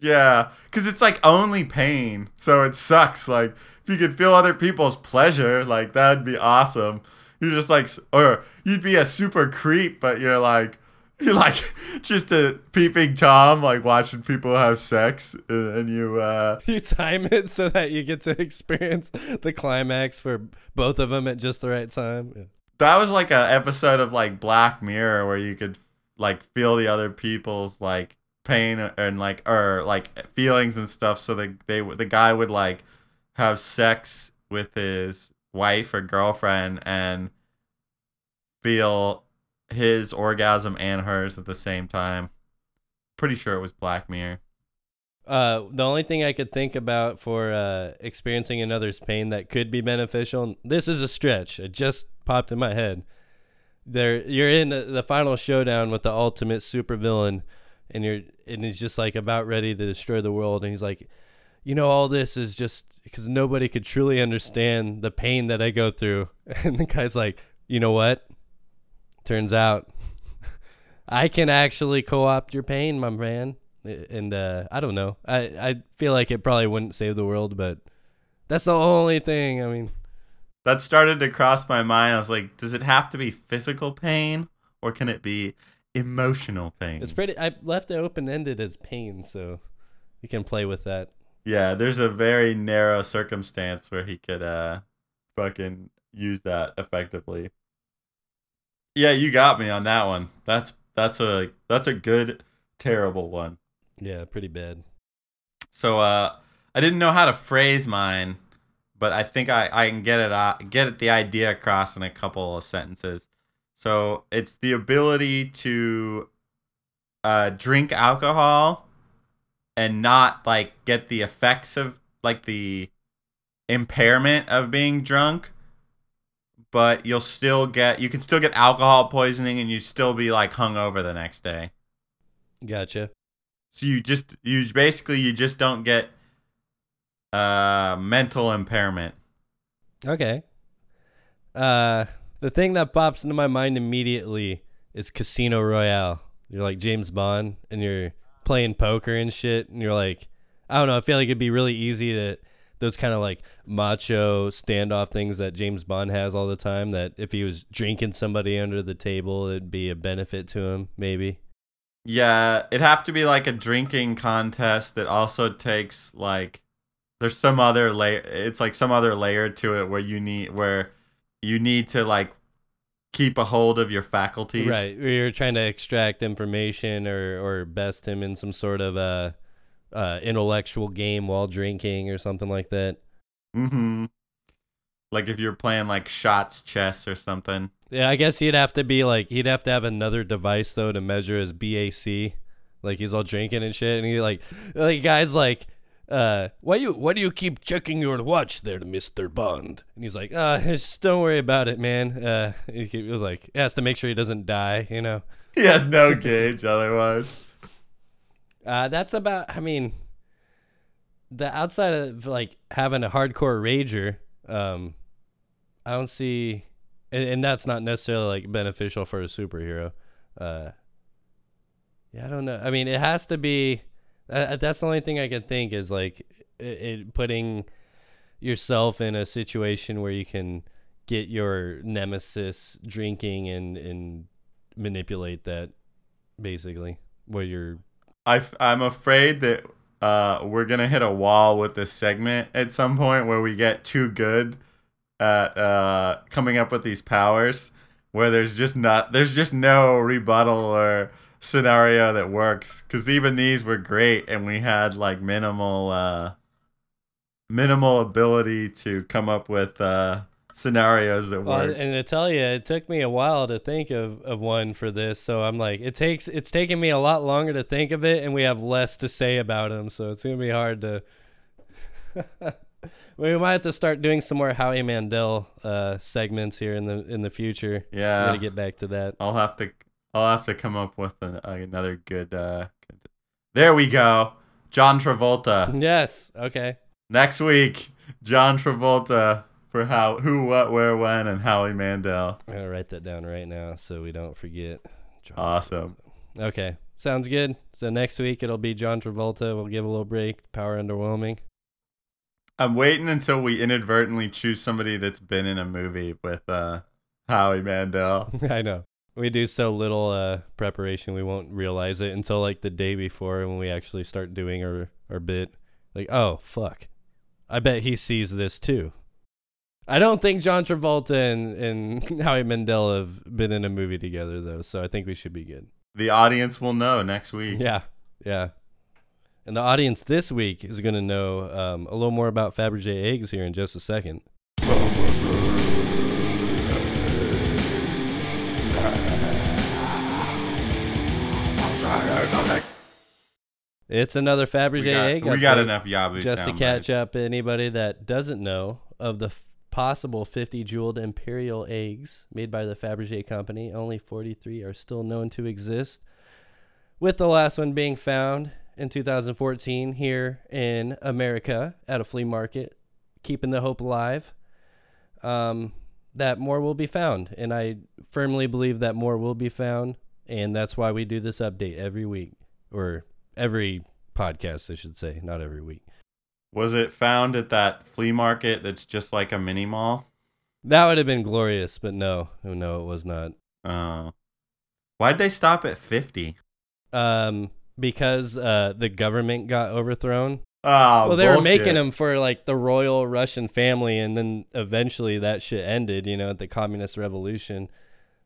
Yeah, because it's like only pain, so it sucks. Like if you could feel other people's pleasure, like that'd be awesome. You're just like, or you'd be a super creep, but you're like, you're (laughs) like just a peeping tom, like watching people have sex, uh, and you, uh, (laughs) you time it so that you get to experience the climax for both of them at just the right time. Yeah. that was like an episode of like Black Mirror where you could like feel the other people's like pain and like or like feelings and stuff. So they they the guy would like have sex with his wife or girlfriend and feel his orgasm and hers at the same time. Pretty sure it was Black Mirror. Uh, the only thing I could think about for uh, experiencing another's pain that could be beneficial. This is a stretch. It just popped in my head. There, you're in the, final showdown with the ultimate supervillain, and you're and he's just like about ready to destroy the world, and he's like, you know, all this is just because nobody could truly understand the pain that I go through. (laughs) And the guy's like, you know what? Turns out, (laughs) I can actually co-opt your pain, my man and uh, I don't know. I I feel like it probably wouldn't save the world, but that's the only thing. I mean, That started to cross my mind. I was like, does it have to be physical pain or can it be emotional pain? it's pretty. I left it open ended as pain, so you can play with that. Yeah, there's a very narrow circumstance where he could uh fucking use that effectively. Yeah, you got me on that one. That's that's a that's a good terrible one. Yeah, pretty bad. So uh I didn't know how to phrase mine, but I think I I can get it uh, get it the idea across in a couple of sentences. So, it's the ability to uh drink alcohol and not like get the effects of like the impairment of being drunk but you'll still get you can still get alcohol poisoning and you still be like hungover the next day Gotcha. so you just you basically you just don't get uh mental impairment Okay. Uh, the thing that pops into my mind immediately is Casino Royale. You're like James Bond, and you're playing poker and shit, and you're like, I don't know. I feel like it'd be really easy to those kind of like macho standoff things that James Bond has all the time. That if he was drinking somebody under the table, it'd be a benefit to him, maybe. yeah it'd have to be like a drinking contest that also takes like there's some other layer it's like some other layer to it where you need where you need to like keep a hold of your faculties Right. You're trying to extract information or or best him in some sort of uh uh, intellectual game while drinking or something like that. Mm-hmm. Like if you're playing like shots chess or something. Yeah, I guess he'd have to be like he'd have to have another device though to measure his BAC. Like he's all drinking and shit, and he like like guys like uh why you why do you keep checking your watch there, Mister Bond? And he's like, uh, (laughs) just don't worry about it, man. Uh, he was like, he has to make sure he doesn't die, you know. He has no gauge otherwise. Uh, that's about. I mean, the outside of like having a hardcore rager, um, I don't see, and, and that's not necessarily like beneficial for a superhero. Uh, yeah, I don't know. I mean, it has to be. Uh, that's the only thing I can think is like it, it putting yourself in a situation where you can get your nemesis drinking and and manipulate that basically where you're I I'm afraid that uh, we're gonna hit a wall with this segment at some point where we get too good at uh, coming up with these powers, where there's just not there's just no rebuttal or scenario that works. Because even these were great, and we had like minimal uh, minimal ability to come up with uh, scenarios that Well, work. and to tell you, it took me a while to think of, of one for this. So I'm like, it takes it's taking me a lot longer to think of it, and we have less to say about him. So it's gonna be hard to. (laughs) we might have to start doing some more Howie Mandel uh, segments here in the in the future. Yeah, gonna get back to that. I'll have to I'll have to come up with an, another good. Uh, good- there we go, John Travolta. Yes. Okay. Next week, John Travolta for how, who, what, where, when, and Howie Mandel. I'm gonna write that down right now so we don't forget. John Awesome. Okay. Sounds good. So next week it'll be John Travolta. We'll give a little break. Power underwhelming. I'm waiting until we inadvertently choose somebody that's been in a movie with uh, Howie Mandel. (laughs) I know. We do so little uh, preparation, we won't realize it until like the day before when we actually start doing our, our bit. Like, oh, fuck. I bet he sees this too. I don't think John Travolta and, and (laughs) Howie Mandel have been in a movie together, though, so I think we should be good. The audience will know next week. Yeah, yeah. And the audience this week is going to know um, a little more about Fabergé eggs here in just a second. It's another Fabergé egg. we got enough Yabu just to catch bites. up anybody that doesn't know of the possible 50 jeweled imperial eggs made by the Fabergé company. Only 43 are still known to exist with the last one being found in 2014 here in america at a flea market keeping the hope alive um, that more will be found. And i firmly believe that more will be found and that's why we do this update every week or every podcast i should say not every week Was it found at that flea market that's just like a mini mall? That would have been glorious, but no, oh, no, it was not. Oh. Why'd they stop at 50? Um, because uh, the government got overthrown. Oh, well, they were making them for like the royal Russian family, and then eventually that shit ended. You know, at the communist revolution.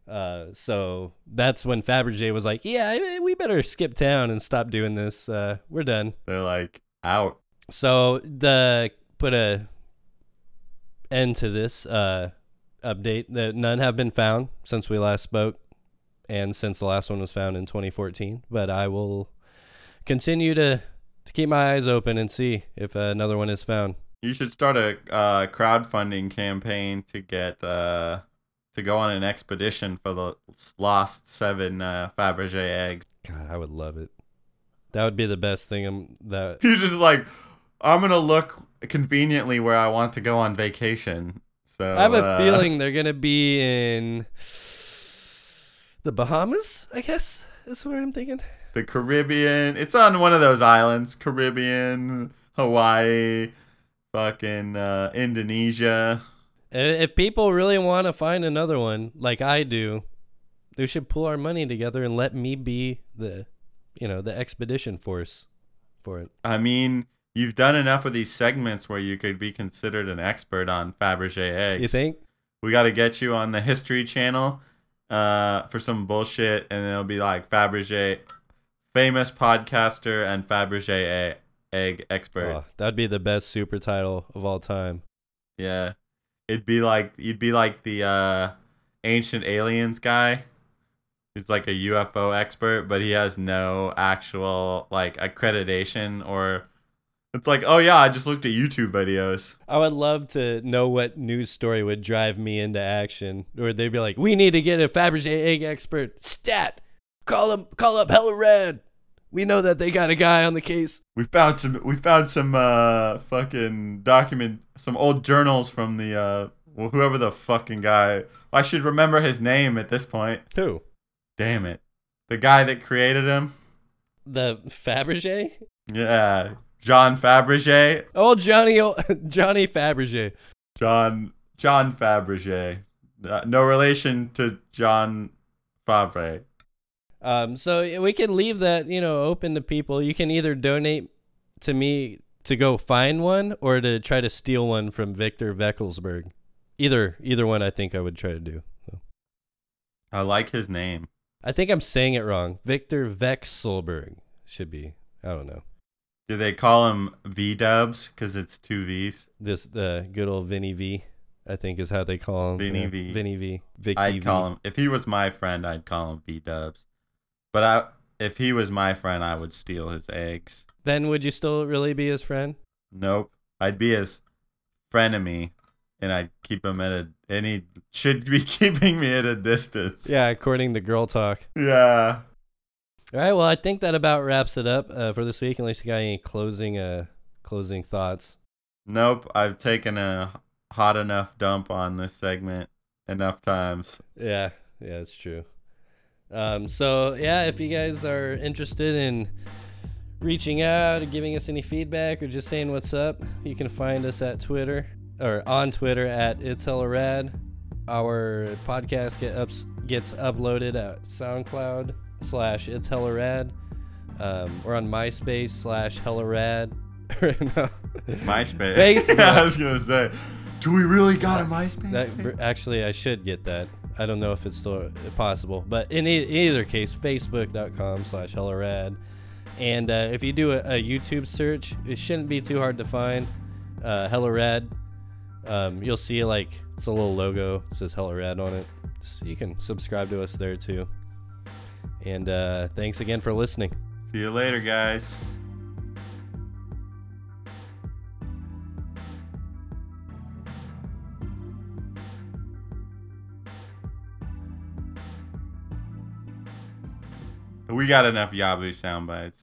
Uh, so that's when Fabergé was like, "Yeah, we better skip town and stop doing this. Uh, we're done." They're like out. So the put a end to this uh, update that none have been found since we last spoke, and since the last one was found in 2014. But I will continue to to keep my eyes open and see if another one is found. You should start a uh, crowdfunding campaign to get uh, to go on an expedition for the lost seven uh, Fabergé eggs. God, I would love it. That would be the best thing. um, that (laughs) You're just like, I'm gonna look conveniently where I want to go on vacation. So I have a uh, feeling (laughs) they're gonna be in the Bahamas. I guess is where I'm thinking. the Caribbean. It's on one of those islands: Caribbean, Hawaii, fucking uh, Indonesia. If people really want to find another one, like I do, they should pull our money together and let me be the, you know, the expedition force for it. I mean, you've done enough of these segments where you could be considered an expert on Fabergé eggs. You think? we got to get you on the History Channel uh, for some bullshit, and it'll be like Fabergé, famous podcaster and Fabergé egg expert. Oh, that'd be the best super title of all time. Yeah. It'd be like you'd be like the uh ancient aliens guy who's like a UFO expert, but he has no actual like accreditation or it's like, oh yeah, I just looked at YouTube videos. I would love to know what news story would drive me into action. Or they'd be like, "We need to get a Fabergé egg expert. Stat, call him, call up Hella Rad. We know that they got a guy on the case." We found some we found some uh fucking document some old journals from the uh well, whoever the fucking guy I should remember his name at this point. Who? Damn it. The guy that created him? The Fabergé? Yeah. John Fabergé. Oh, Johnny, (laughs) Johnny Fabergé. John John Fabergé. Uh, no relation to John Favre. Um, so we can leave that, you know, open to people. You can either donate to me to go find one or to try to steal one from Victor Veckelsberg. Either either one I think I would try to do. So. I like his name. I think I'm saying it wrong. Victor Vekselberg should be. I don't know. Do they call him V Dubs because it's two V's? This the good old Vinny V. I think is how they call him. Vinny Yeah, V. Vinny V. Vicky I'd V. call him if he was my friend. I'd call him V Dubs. But I, if he was my friend, I would steal his eggs. Then would you still really be his friend? Nope. I'd be his frenemy, and I'd keep him at a. And he should be (laughs) keeping me at a distance. Yeah, according to Girl Talk. Yeah. All right. Well, I think that about wraps it up uh, for this week. Unless you got any closing uh closing thoughts. Nope. I've taken a hot enough dump on this segment enough times. Yeah, yeah, it's true. Um, so yeah, if you guys are interested in reaching out or giving us any feedback or just saying what's up, you can find us at Twitter or on Twitter at It's Hella Rad. Our podcast get ups, gets uploaded at SoundCloud slash It's Hella Rad. Um, we're on MySpace slash Hella Rad. (laughs) No. MySpace. Facebook. (laughs) I was gonna say, do we really got a MySpace? That, actually, I should get that. I don't know if it's still possible, but in, e- either case, facebook.com slash hellarad. And uh, if you do a, a YouTube search, it shouldn't be too hard to find. Uh, hellarad. Um, you'll see like it's a little logo it says hellarad on it. So you can subscribe to us there too. And uh, thanks again for listening. See you later, guys. We got enough Yabu sound bites.